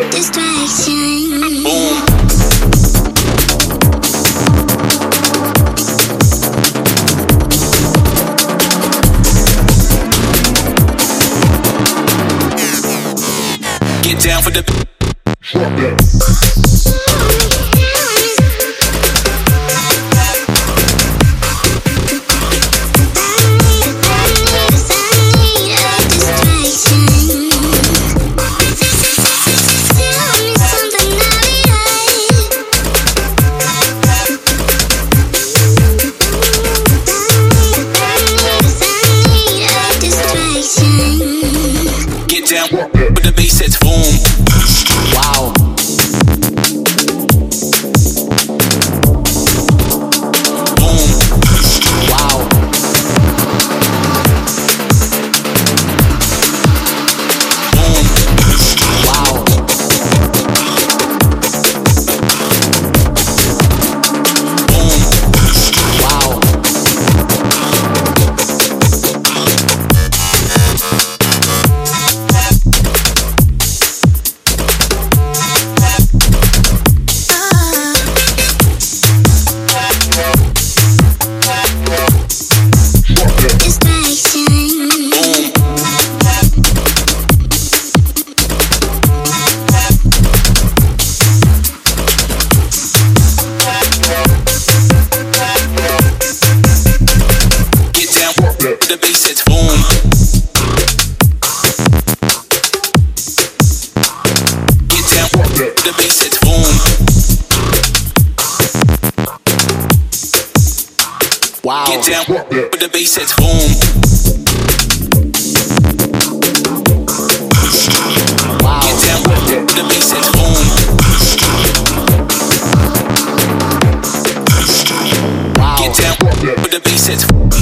Distraction. Down for the. Drop that. Bass hits boom. Get down with the bass hits boom. Wow. Get down with the bass hits boom. Wow. Get down with the bass hits boom. Wow. Get down with the bass hits.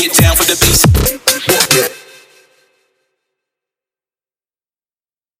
Get down for the bass.